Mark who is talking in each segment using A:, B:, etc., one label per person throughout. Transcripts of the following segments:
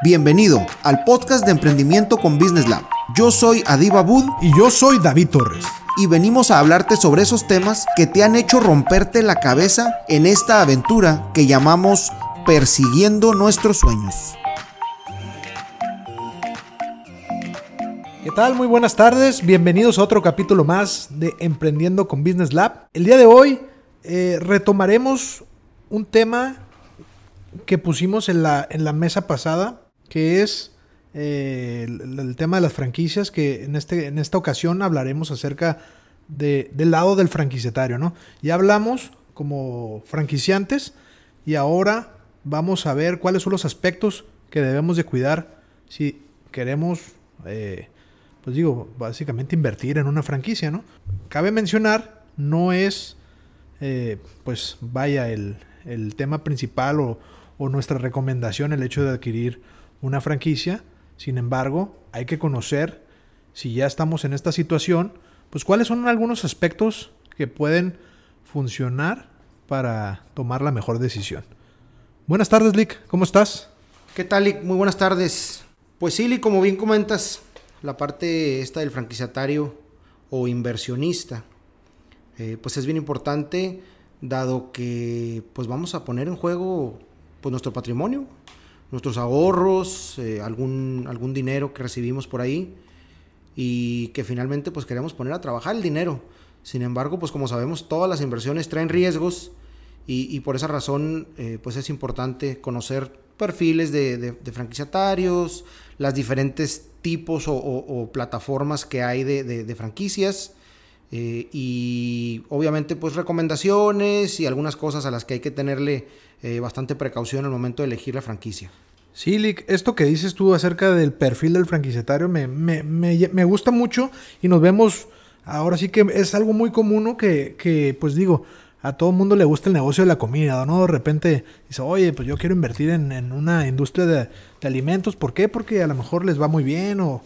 A: Bienvenido al podcast de emprendimiento con Business Lab. Yo soy Adiba Bud
B: y yo soy David Torres.
A: Y venimos a hablarte sobre esos temas que te han hecho romperte la cabeza en esta aventura que llamamos persiguiendo nuestros sueños.
B: ¿Qué tal? Muy buenas tardes. Bienvenidos a otro capítulo más de Emprendiendo con Business Lab. El día de hoy eh, retomaremos un tema que pusimos en la, en la mesa pasada que es eh, el, tema de las franquicias, que en, este, en esta ocasión hablaremos acerca de, del lado del franquiciatario, ¿no? Ya hablamos como franquiciantes y ahora vamos a ver cuáles son los aspectos que debemos de cuidar si queremos, eh, pues digo, básicamente invertir en una franquicia, ¿no? Cabe mencionar, no es, eh, pues vaya, el, el tema principal o, o nuestra recomendación el hecho de adquirir una franquicia. Sin embargo, hay que conocer, si ya estamos en esta situación, pues cuáles son algunos aspectos que pueden funcionar para tomar la mejor decisión. Buenas tardes, Lick, ¿cómo estás?
A: ¿Qué tal, Lick? Muy buenas tardes. Pues sí, Lick, como bien comentas, la parte esta del franquiciatario o inversionista, eh, pues es bien importante, dado que pues vamos a poner en juego pues nuestro patrimonio, nuestros ahorros, eh, algún, algún dinero que recibimos por ahí y que finalmente pues queremos poner a trabajar el dinero. Sin embargo, pues como sabemos, todas las inversiones traen riesgos y, por esa razón eh, pues es importante conocer perfiles de, franquiciatarios, las diferentes tipos o, plataformas que hay de, franquicias eh, y obviamente pues recomendaciones y algunas cosas a las que hay que tenerle eh, bastante precaución al momento de elegir la franquicia.
B: Sí, Lick, esto que dices tú acerca del perfil del franquiciatario me, me, me, gusta mucho y nos vemos, ahora sí que es algo muy común que, que, pues digo, a todo mundo le gusta el negocio de la comida, ¿no? De repente dice, oye, pues yo quiero invertir en, en una industria de, de, alimentos, ¿por qué? Porque a lo mejor les va muy bien o,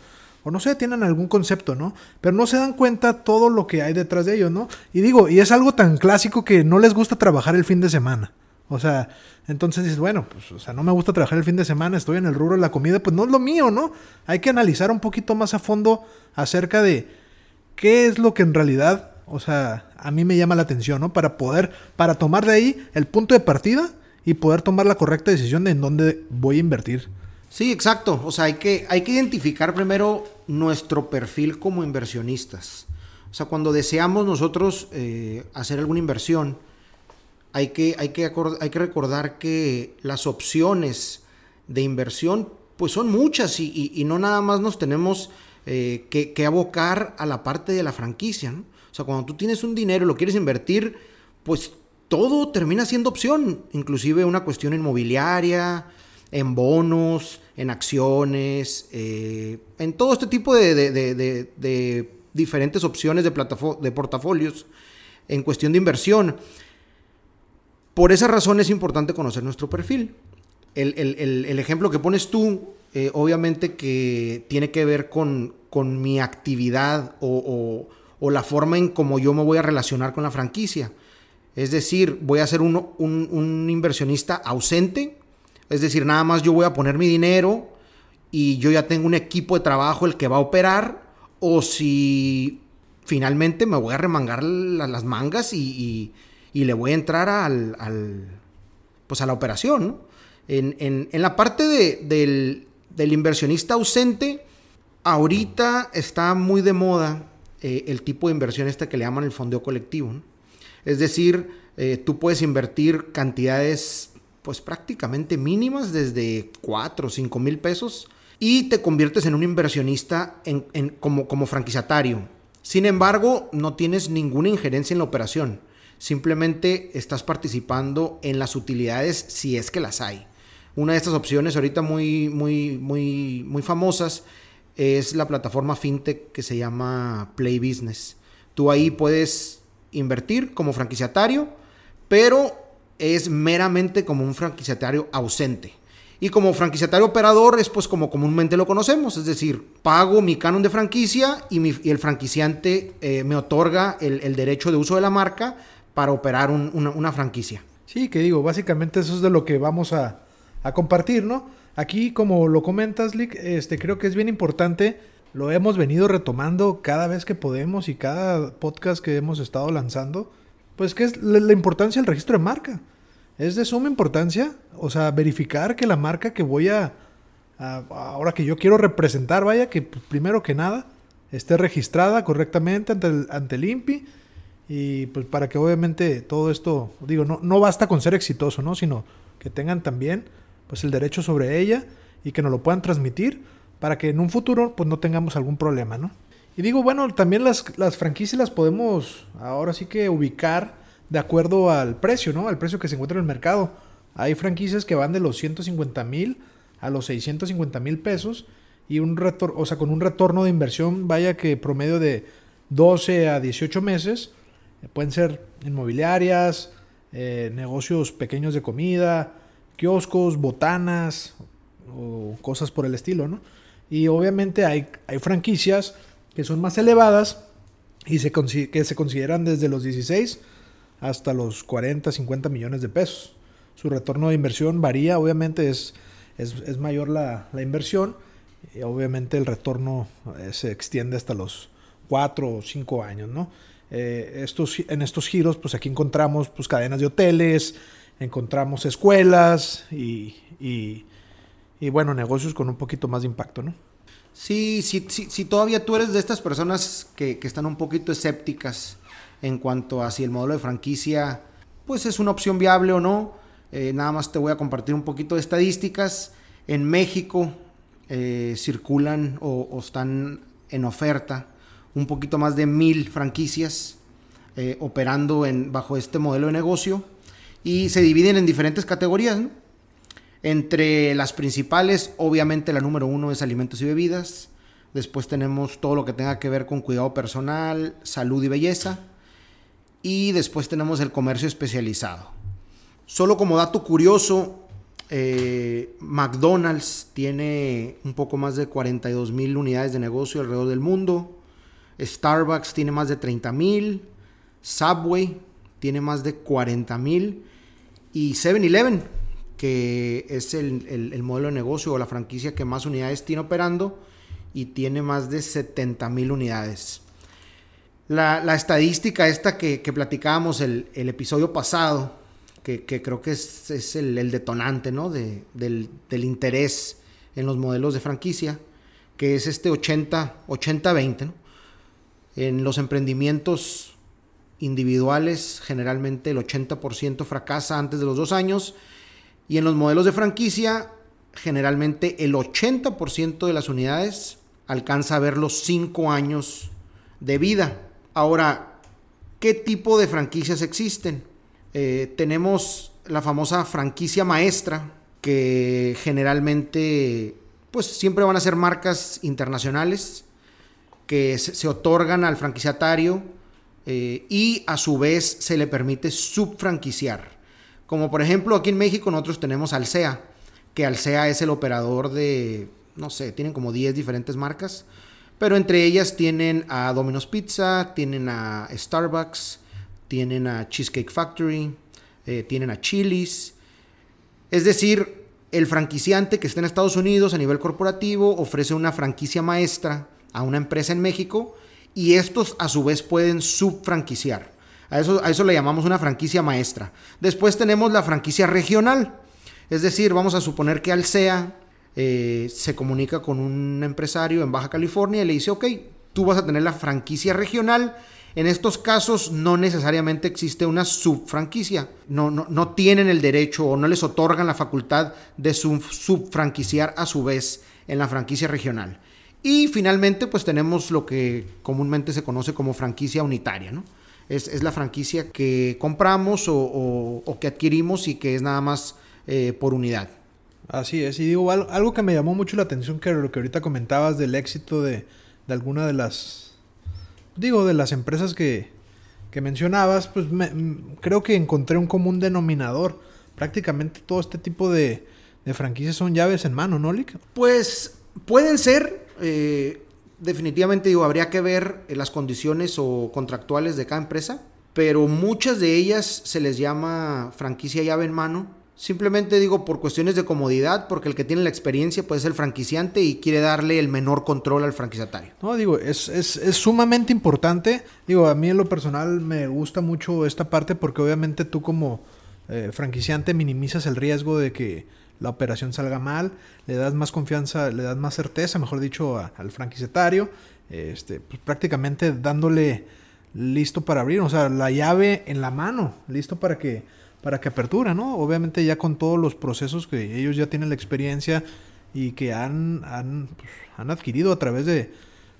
B: o no sé, tienen algún concepto, ¿no? Pero no se dan cuenta todo lo que hay detrás de ellos, ¿no? Y digo, y es algo tan clásico que no les gusta trabajar el fin de semana. O sea, entonces dices, bueno, pues, o sea, no me gusta trabajar el fin de semana, estoy en el rubro la comida, pues no es lo mío, ¿no? Hay que analizar un poquito más a fondo acerca de qué es lo que en realidad, o sea, a mí me llama la atención, ¿no? Para poder, para tomar de ahí el punto de partida y poder tomar la correcta decisión de en dónde voy a invertir.
A: Sí, exacto. O sea, hay que, hay que identificar primero nuestro perfil como inversionistas. O sea, cuando deseamos nosotros eh, hacer alguna inversión, hay que, hay que, hay que recordar que las opciones de inversión pues son muchas y, no nada más nos tenemos eh, que, abocar a la parte de la franquicia. O sea, cuando tú tienes un dinero y lo quieres invertir, pues todo termina siendo opción, inclusive una cuestión inmobiliaria, en bonos, en acciones, eh, en todo este tipo de, de diferentes opciones de, de portafolios en cuestión de inversión. Por esa razón es importante conocer nuestro perfil. El, ejemplo que pones tú, eh, obviamente que tiene que ver con, con mi actividad o, la forma en cómo yo me voy a relacionar con la franquicia. Es decir, voy a ser un, un, inversionista ausente, es decir, nada más yo voy a poner mi dinero y yo ya tengo un equipo de trabajo el que va a operar, o si finalmente me voy a remangar las mangas y le voy a entrar al, pues a la operación. En, la parte del, inversionista ausente, ahorita está muy de moda eh, el tipo de inversión que le llaman el fondeo colectivo. Es decir, eh, tú puedes invertir cantidades pues prácticamente mínimas desde 4 o 5 mil pesos y te conviertes en un inversionista como, como franquiciatario. Sin embargo, no tienes ninguna injerencia en la operación. Simplemente estás participando en las utilidades si es que las hay. Una de estas opciones ahorita muy, muy, muy, muy famosas es la plataforma fintech que se llama Play Business. Tú ahí puedes invertir como franquiciatario, pero es meramente como un franquiciatario ausente. Y como franquiciatario operador es pues como comúnmente lo conocemos, es decir, pago mi canon de franquicia y, el franquiciante eh, me otorga el, el, derecho de uso de la marca para operar una, franquicia.
B: Sí, que digo, básicamente eso es de lo que vamos a, compartir, ¿no? Aquí, como lo comentas, Lick, este, creo que es bien importante. Lo hemos venido retomando cada vez que podemos y cada podcast que hemos estado lanzando. Pues que es la, importancia del registro de marca. Es de suma importancia, o sea, verificar que la marca que voy a, ahora que yo quiero representar, vaya, que primero que nada esté registrada correctamente ante el, ante el y pues para que obviamente todo esto, digo, no, no basta con ser exitoso, ¿no? Sino que tengan también pues el derecho sobre ella y que nos lo puedan transmitir para que en un futuro pues no tengamos algún problema, ¿no? Y digo, bueno, también las, las franquicias las podemos ahora sí que ubicar de acuerdo al precio, ¿no? Al precio que se encuentra en el mercado. Hay franquicias que van de los 150 mil a los 650 mil pesos y un retorno, o sea, con un retorno de inversión, vaya que promedio de 12 a 18 meses, pueden ser inmobiliarias, eh, negocios pequeños de comida, kioscos, botanas o cosas por el estilo, ¿no? Y obviamente hay, hay franquicias que son más elevadas y se, que se consideran desde los 16 hasta los 40, 50 millones de pesos. Su retorno de inversión varía, obviamente es, es, es mayor la, la inversión y obviamente el retorno eh, se extiende hasta los 4 o 5 años, ¿no? Eh, estos, en estos giros, pues aquí encontramos pues, cadenas de hoteles, encontramos escuelas y, y, bueno, negocios con un poquito más de impacto, ¿no?
A: Sí, sí, sí, si todavía tú eres de estas personas que, que están un poquito escépticas en cuanto a si el modelo de franquicia pues es una opción viable o no, eh, nada más te voy a compartir un poquito de estadísticas. En México eh, circulan o están en oferta un poquito más de mil franquicias eh, operando en, bajo este modelo de negocio y se dividen en diferentes categorías. Entre las principales, obviamente la número uno es alimentos y bebidas. Después tenemos todo lo que tenga que ver con cuidado personal, salud y belleza. Y después tenemos el comercio especializado. Solo como dato curioso, eh, McDonald's tiene un poco más de 42 mil unidades de negocio alrededor del mundo. Starbucks tiene más de 30 mil. Subway tiene más de 40 mil. Y 7-Eleven, que es el, el, el, modelo de negocio o la franquicia que más unidades tiene operando y tiene más de 70 mil unidades. La, la, estadística esta que, que platicábamos el, el, episodio pasado, que, que creo que es, es el, detonante ¿no? de, del, del, interés en los modelos de franquicia, que es este 80-20. ¿no? En los emprendimientos individuales, generalmente el 80% fracasa antes de los dos años. Y en los modelos de franquicia, generalmente el 80% de las unidades alcanza a ver los 5 años de vida. Ahora, ¿qué tipo de franquicias existen? Eh, tenemos la famosa franquicia maestra, que generalmente, pues siempre van a ser marcas internacionales que se, otorgan al franquiciatario eh, y a su vez se le permite subfranquiciar. Como por ejemplo aquí en México nosotros tenemos Alsea, que Alsea es el operador de, no sé, tienen como 10 diferentes marcas, pero entre ellas tienen a Domino's Pizza, tienen a Starbucks, tienen a Cheesecake Factory, eh, tienen a Chili's. Es decir, el franquiciante que está en Estados Unidos a nivel corporativo ofrece una franquicia maestra a una empresa en México y estos a su vez pueden subfranquiciar. A eso, a eso le llamamos una franquicia maestra. Después tenemos la franquicia regional. Es decir, vamos a suponer que Alsea eh, se comunica con un empresario en Baja California y le dice, ok, tú vas a tener la franquicia regional. En estos casos no necesariamente existe una subfranquicia. No, no, no tienen el derecho o no les otorgan la facultad de sub, subfranquiciar a su vez en la franquicia regional. Y finalmente, pues tenemos lo que comúnmente se conoce como franquicia unitaria, ¿no? Es, es la franquicia que compramos o, o, o, que adquirimos y que es nada más eh, por unidad.
B: Así es, y digo, algo, algo, que me llamó mucho la atención, que lo que ahorita comentabas del éxito de, de alguna de las, digo, de las empresas que, que mencionabas, pues me, creo que encontré un común denominador. Prácticamente todo este tipo de, de franquicias son llaves en mano, ¿no, Lick?
A: Pues pueden ser, eh, definitivamente digo, habría que ver las condiciones o contractuales de cada empresa, pero muchas de ellas se les llama franquicia llave en mano, Simplemente digo por cuestiones de comodidad, porque el que tiene la experiencia puede ser el franquiciante y quiere darle el menor control al franquiciatario.
B: No, digo, es, es, es, sumamente importante. Digo, a mí en lo personal me gusta mucho esta parte porque obviamente tú como eh, franquiciante minimizas el riesgo de que la operación salga mal, le das más confianza, le das más certeza, mejor dicho, al franquiciatario, este, pues prácticamente dándole listo para abrir, o sea, la llave en la mano, listo para que para que apertura, ¿no? Obviamente ya con todos los procesos que ellos ya tienen la experiencia y que han, han, pues, adquirido a través de,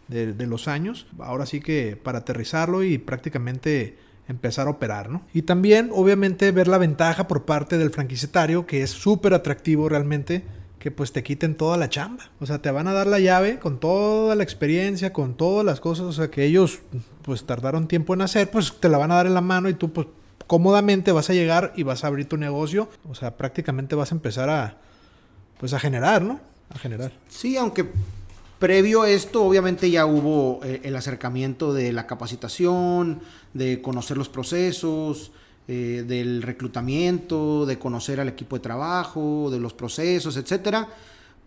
B: de, los años, ahora sí que para aterrizarlo y prácticamente empezar a operar, ¿no? Y también, obviamente, ver la ventaja por parte del franquiciatario, que es súper atractivo realmente, que pues te quiten toda la chamba. O sea, te van a dar la llave con toda la experiencia, con todas las cosas, o sea, que ellos pues tardaron tiempo en hacer, pues te la van a dar en la mano y tú pues cómodamente vas a llegar y vas a abrir tu negocio. O sea, prácticamente vas a empezar a, pues a generar, ¿no? A generar.
A: Sí, aunque previo a esto, obviamente ya hubo eh, el acercamiento de la capacitación, de conocer los procesos, eh, del reclutamiento, de conocer al equipo de trabajo, de los procesos, etcétera.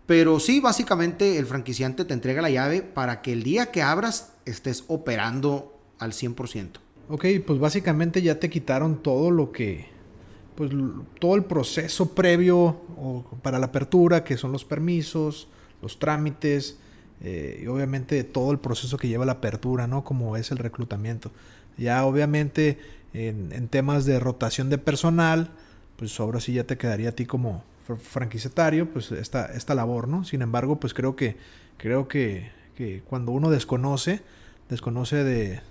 A: Pero sí, básicamente el franquiciante te entrega la llave para que el día que abras estés operando al 100%.
B: Ok, pues básicamente ya te quitaron todo lo que, pues todo el proceso previo para la apertura, que son los permisos, los trámites, eh, y obviamente todo el proceso que lleva la apertura, ¿no? Como es el reclutamiento. Ya obviamente en, temas de rotación de personal, pues ahora sí ya te quedaría a ti como franquiciatario, pues esta, esta labor, ¿no? Sin embargo, pues creo que, creo que, que cuando uno desconoce, desconoce de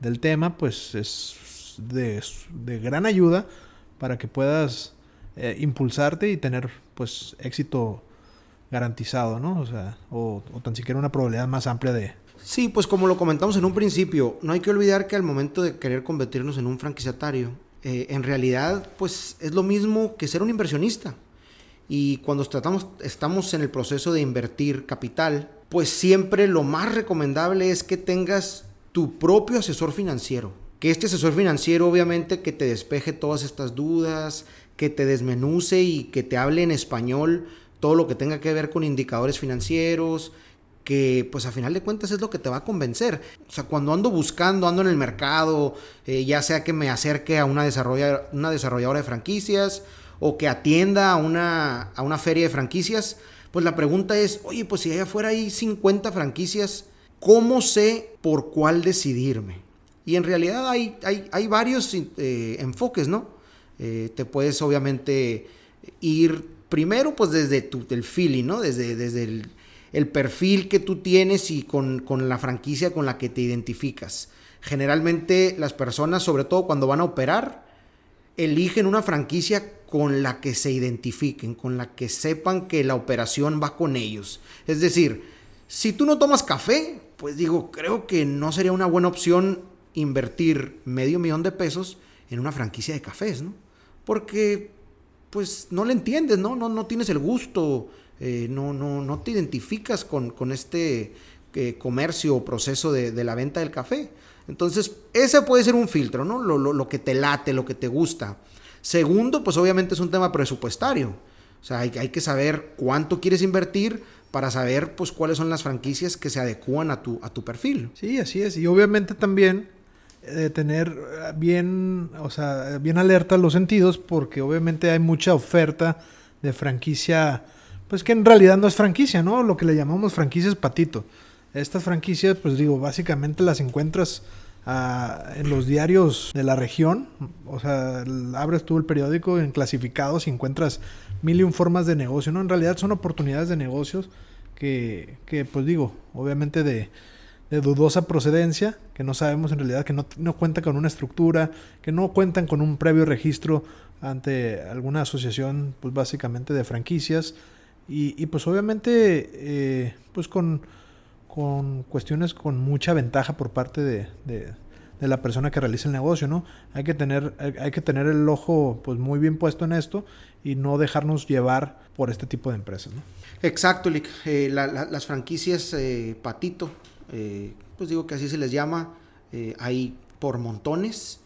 B: del tema, pues es de, gran ayuda para que puedas eh, impulsarte y tener pues éxito garantizado, ¿no? O sea, o, tan siquiera una probabilidad más amplia de...
A: Sí, pues como lo comentamos en un principio, no hay que olvidar que al momento de querer convertirnos en un franquiciatario, eh, en realidad pues es lo mismo que ser un inversionista. Y cuando tratamos, estamos en el proceso de invertir capital, pues siempre lo más recomendable es que tengas tu propio asesor financiero. Que este asesor financiero obviamente que te despeje todas estas dudas, que te desmenuce y que te hable en español todo lo que tenga que ver con indicadores financieros, que pues a final de cuentas es lo que te va a convencer. O sea, cuando ando buscando, ando en el mercado, eh, ya sea que me acerque a una, desarrolladora, una desarrolladora de franquicias o que atienda a una, a una feria de franquicias, pues la pregunta es, oye, pues si allá afuera hay 50 franquicias, ¿Cómo sé por cuál decidirme? Y en realidad hay, hay, varios eh, enfoques, ¿no? Eh, te puedes obviamente ir primero pues desde tu, el feeling, ¿no? Desde, desde el, perfil que tú tienes y con, con, la franquicia con la que te identificas. Generalmente las personas, sobre todo cuando van a operar, eligen una franquicia con la que se identifiquen, con la que sepan que la operación va con ellos. Es decir, si tú no tomas café, pues digo, creo que no sería una buena opción invertir medio millón de pesos en una franquicia de cafés, ¿no? Porque pues no le entiendes, ¿no? No, no tienes el gusto, eh, no, no, no te identificas con, este eh, comercio o proceso de, la venta del café. Entonces, ese puede ser un filtro, ¿no? Lo, lo, que te late, lo que te gusta. Segundo, pues obviamente es un tema presupuestario. O sea, hay, hay que saber cuánto quieres invertir para saber pues cuáles son las franquicias que se adecúan a tu, a tu perfil.
B: Sí, así es. Y obviamente también eh, tener bien, o sea, bien alerta los sentidos porque obviamente hay mucha oferta de franquicia, pues que en realidad no es franquicia, ¿no? Lo que le llamamos franquicias patito. Estas franquicias, pues digo, básicamente las encuentras ah, en los diarios de la región. O sea, abres tú el periódico en clasificados y encuentras mil y un formas de negocio, ¿no? En realidad son oportunidades de negocios que, que pues digo, obviamente de, de, dudosa procedencia, que no sabemos en realidad, que no, no cuentan con una estructura, que no cuentan con un previo registro ante alguna asociación, pues básicamente de franquicias, y, y pues obviamente, eh, pues con, con cuestiones con mucha ventaja por parte de, de de la persona que realiza el negocio, ¿no? Hay que tener, hay que tener el ojo pues muy bien puesto en esto y no dejarnos llevar por este tipo de empresas. ¿no?
A: Exacto, Lick. Eh, las franquicias eh, Patito, eh, pues digo que así se les llama, hay por montones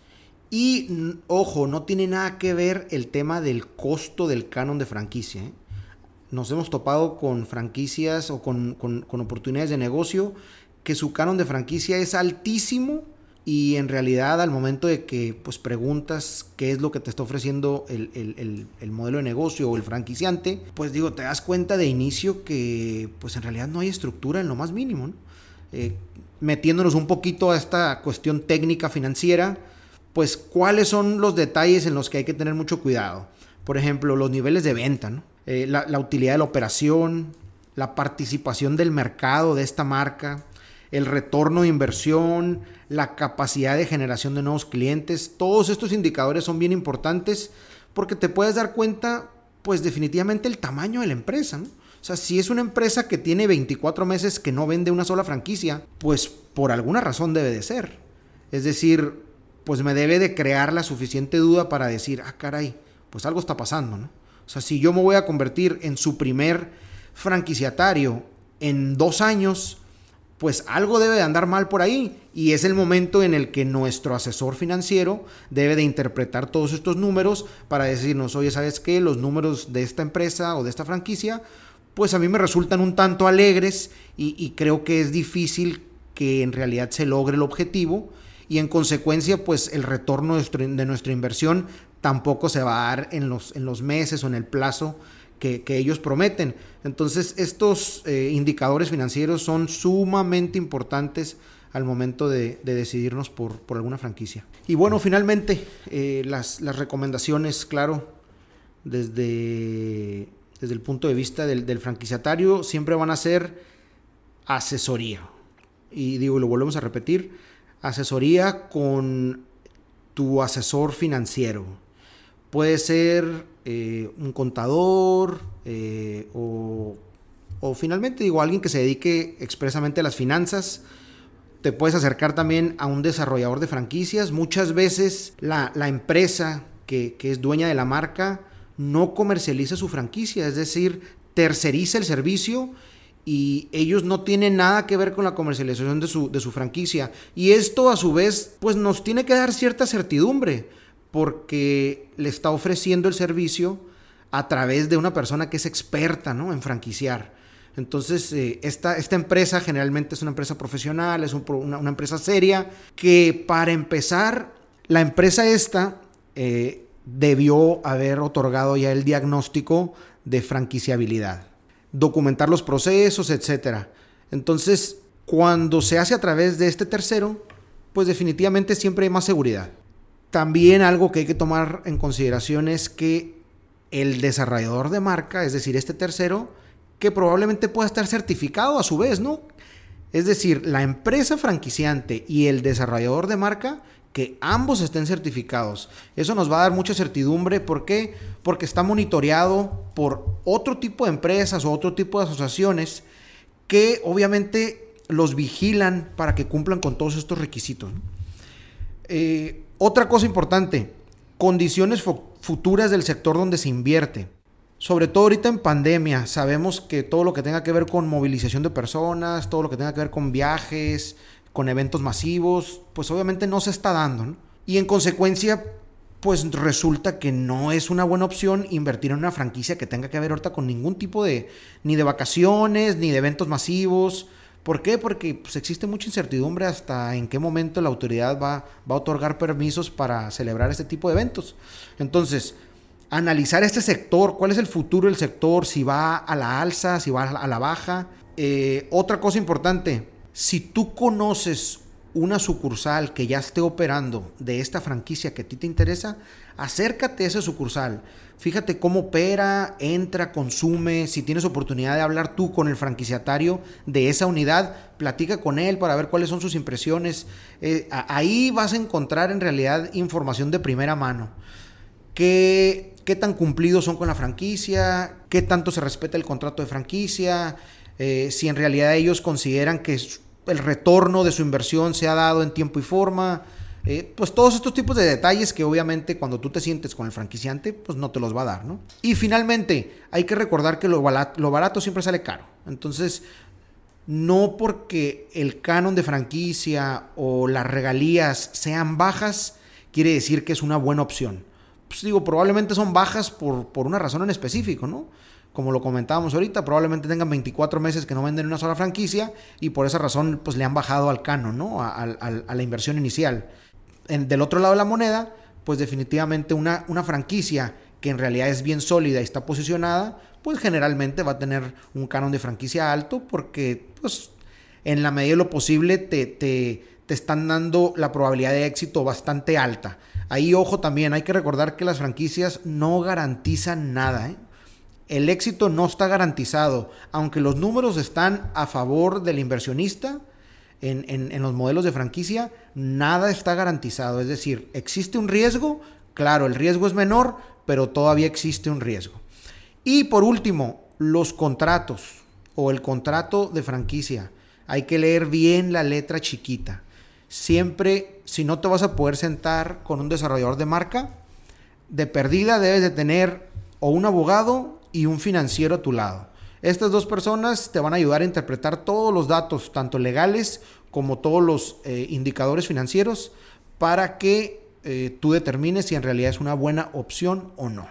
A: Y ojo, no tiene nada que ver el tema del costo del canon de franquicia. ¿eh? Nos hemos topado con franquicias o con, con oportunidades de negocio que su canon de franquicia es altísimo y en realidad al momento de que pues preguntas qué es lo que te está ofreciendo el, modelo de negocio o el franquiciante, pues digo, te das cuenta de inicio que pues en realidad no hay estructura en lo más mínimo. Eh, metiéndonos un poquito a esta cuestión técnica financiera, pues cuáles son los detalles en los que hay que tener mucho cuidado. Por ejemplo, los niveles de venta, eh, la, la utilidad de la operación, la participación del mercado de esta marca, el retorno de inversión, la capacidad de generación de nuevos clientes. Todos estos indicadores son bien importantes porque te puedes dar cuenta, pues definitivamente el tamaño de la empresa. O sea, si es una empresa que tiene 24 meses que no vende una sola franquicia, pues por alguna razón debe de ser. Es decir, pues me debe de crear la suficiente duda para decir, ah, caray, pues algo está pasando, ¿no? O sea, si yo me voy a convertir en su primer franquiciatario en dos años, pues algo debe de andar mal por ahí y es el momento en el que nuestro asesor financiero debe de interpretar todos estos números para decirnos, oye, ¿sabes qué? Los números de esta empresa o de esta franquicia, pues a mí me resultan un tanto alegres y, creo que es difícil que en realidad se logre el objetivo y en consecuencia pues el retorno de nuestra, inversión tampoco se va a dar en los, en los meses o en el plazo que, ellos prometen. Entonces, estos eh, indicadores financieros son sumamente importantes al momento de, decidirnos por, alguna franquicia. Y bueno, finalmente, eh, las, recomendaciones, claro, desde, desde el punto de vista del, franquiciatario, siempre van a ser asesoría. Y digo, lo volvemos a repetir, asesoría con tu asesor financiero. Puede ser eh, un contador eh, o, finalmente digo alguien que se dedique expresamente a las finanzas. Te puedes acercar también a un desarrollador de franquicias. Muchas veces la, empresa que, es dueña de la marca no comercializa su franquicia, es decir, terceriza el servicio y ellos no tienen nada que ver con la comercialización de su, de su franquicia. Y esto a su vez pues nos tiene que dar cierta certidumbre porque le está ofreciendo el servicio a través de una persona que es experta ¿no? en franquiciar. Entonces, eh, esta, esta, empresa generalmente es una empresa profesional, es una, empresa seria, que para empezar, la empresa esta eh, debió haber otorgado ya el diagnóstico de franquiciabilidad, documentar los procesos, etc. Entonces, cuando se hace a través de este tercero, pues definitivamente siempre hay más seguridad. También algo que hay que tomar en consideración es que el desarrollador de marca, es decir, este tercero, que probablemente pueda estar certificado a su vez, ¿no? Es decir, la empresa franquiciante y el desarrollador de marca, que ambos estén certificados. Eso nos va a dar mucha certidumbre. ¿Por qué? Porque está monitoreado por otro tipo de empresas o otro tipo de asociaciones que obviamente los vigilan para que cumplan con todos estos requisitos. Eh, otra cosa importante, condiciones futuras del sector donde se invierte. Sobre todo ahorita en pandemia, sabemos que todo lo que tenga que ver con movilización de personas, todo lo que tenga que ver con viajes, con eventos masivos, pues obviamente no se está dando. Y en consecuencia, pues resulta que no es una buena opción invertir en una franquicia que tenga que ver ahorita con ningún tipo de, ni de vacaciones, ni de eventos masivos. ¿Por qué? Porque pues, existe mucha incertidumbre hasta en qué momento la autoridad va, va, a otorgar permisos para celebrar este tipo de eventos. Entonces, analizar este sector, cuál es el futuro del sector, si va a la alza, si va a la baja. Eh, otra cosa importante, si tú conoces una sucursal que ya esté operando de esta franquicia que a ti te interesa, acércate a esa sucursal. Fíjate cómo opera, entra, consume. Si tienes oportunidad de hablar tú con el franquiciatario de esa unidad, platica con él para ver cuáles son sus impresiones. Eh, ahí vas a encontrar en realidad información de primera mano. ¿Qué, qué tan cumplidos son con la franquicia? ¿Qué tanto se respeta el contrato de franquicia? Eh, si en realidad ellos consideran que el retorno de su inversión se ha dado en tiempo y forma. Eh, pues todos estos tipos de detalles que obviamente cuando tú te sientes con el franquiciante, pues no te los va a dar, ¿no? Y finalmente, hay que recordar que lo barato, siempre sale caro. Entonces, no porque el canon de franquicia o las regalías sean bajas, quiere decir que es una buena opción. Pues digo, probablemente son bajas por, por una razón en específico, ¿no? Como lo comentábamos ahorita, probablemente tengan 24 meses que no venden una sola franquicia y por esa razón pues le han bajado al cano, ¿no? A, la inversión inicial. En, del otro lado de la moneda, pues definitivamente una, una franquicia que en realidad es bien sólida y está posicionada, pues generalmente va a tener un canon de franquicia alto porque pues en la medida de lo posible te, te, te están dando la probabilidad de éxito bastante alta. Ahí ojo también, hay que recordar que las franquicias no garantizan nada, ¿eh? El éxito no está garantizado. Aunque los números están a favor del inversionista en, los modelos de franquicia, nada está garantizado. Es decir, existe un riesgo, claro, el riesgo es menor, pero todavía existe un riesgo. Y por último, los contratos o el contrato de franquicia. Hay que leer bien la letra chiquita. Siempre, si no te vas a poder sentar con un desarrollador de marca, de perdida debes de tener o un abogado y un financiero a tu lado. Estas dos personas te van a ayudar a interpretar todos los datos, tanto legales como todos los eh, indicadores financieros, para que eh, tú determines si en realidad es una buena opción o no.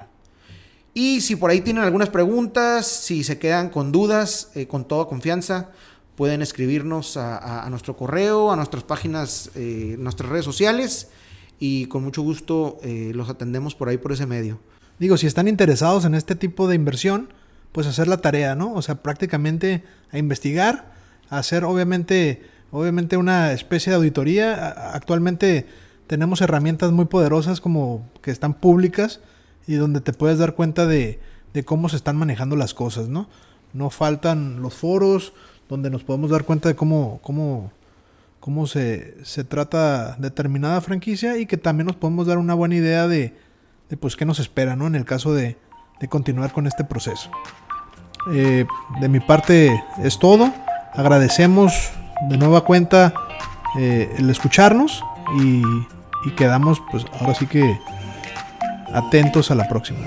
A: Y si por ahí tienen algunas preguntas, si se quedan con dudas, eh, con toda confianza, pueden escribirnos a, nuestro correo, a nuestras páginas, nuestras redes sociales y con mucho gusto los atendemos por ahí por ese medio
B: digo, si están interesados en este tipo de inversión, pues hacer la tarea, ¿no? O sea, prácticamente a investigar, a hacer obviamente, obviamente una especie de auditoría. Actualmente tenemos herramientas muy poderosas como que están públicas y donde te puedes dar cuenta de, de cómo se están manejando las cosas, ¿no? No faltan los foros donde nos podemos dar cuenta de cómo, cómo, cómo se, se trata determinada franquicia y que también nos podemos dar una buena idea de, de pues qué nos espera, ¿no? En el caso de, continuar con este proceso. Eh, de mi parte es todo. Agradecemos de nueva cuenta eh, el escucharnos y, y quedamos pues ahora sí que atentos a la próxima.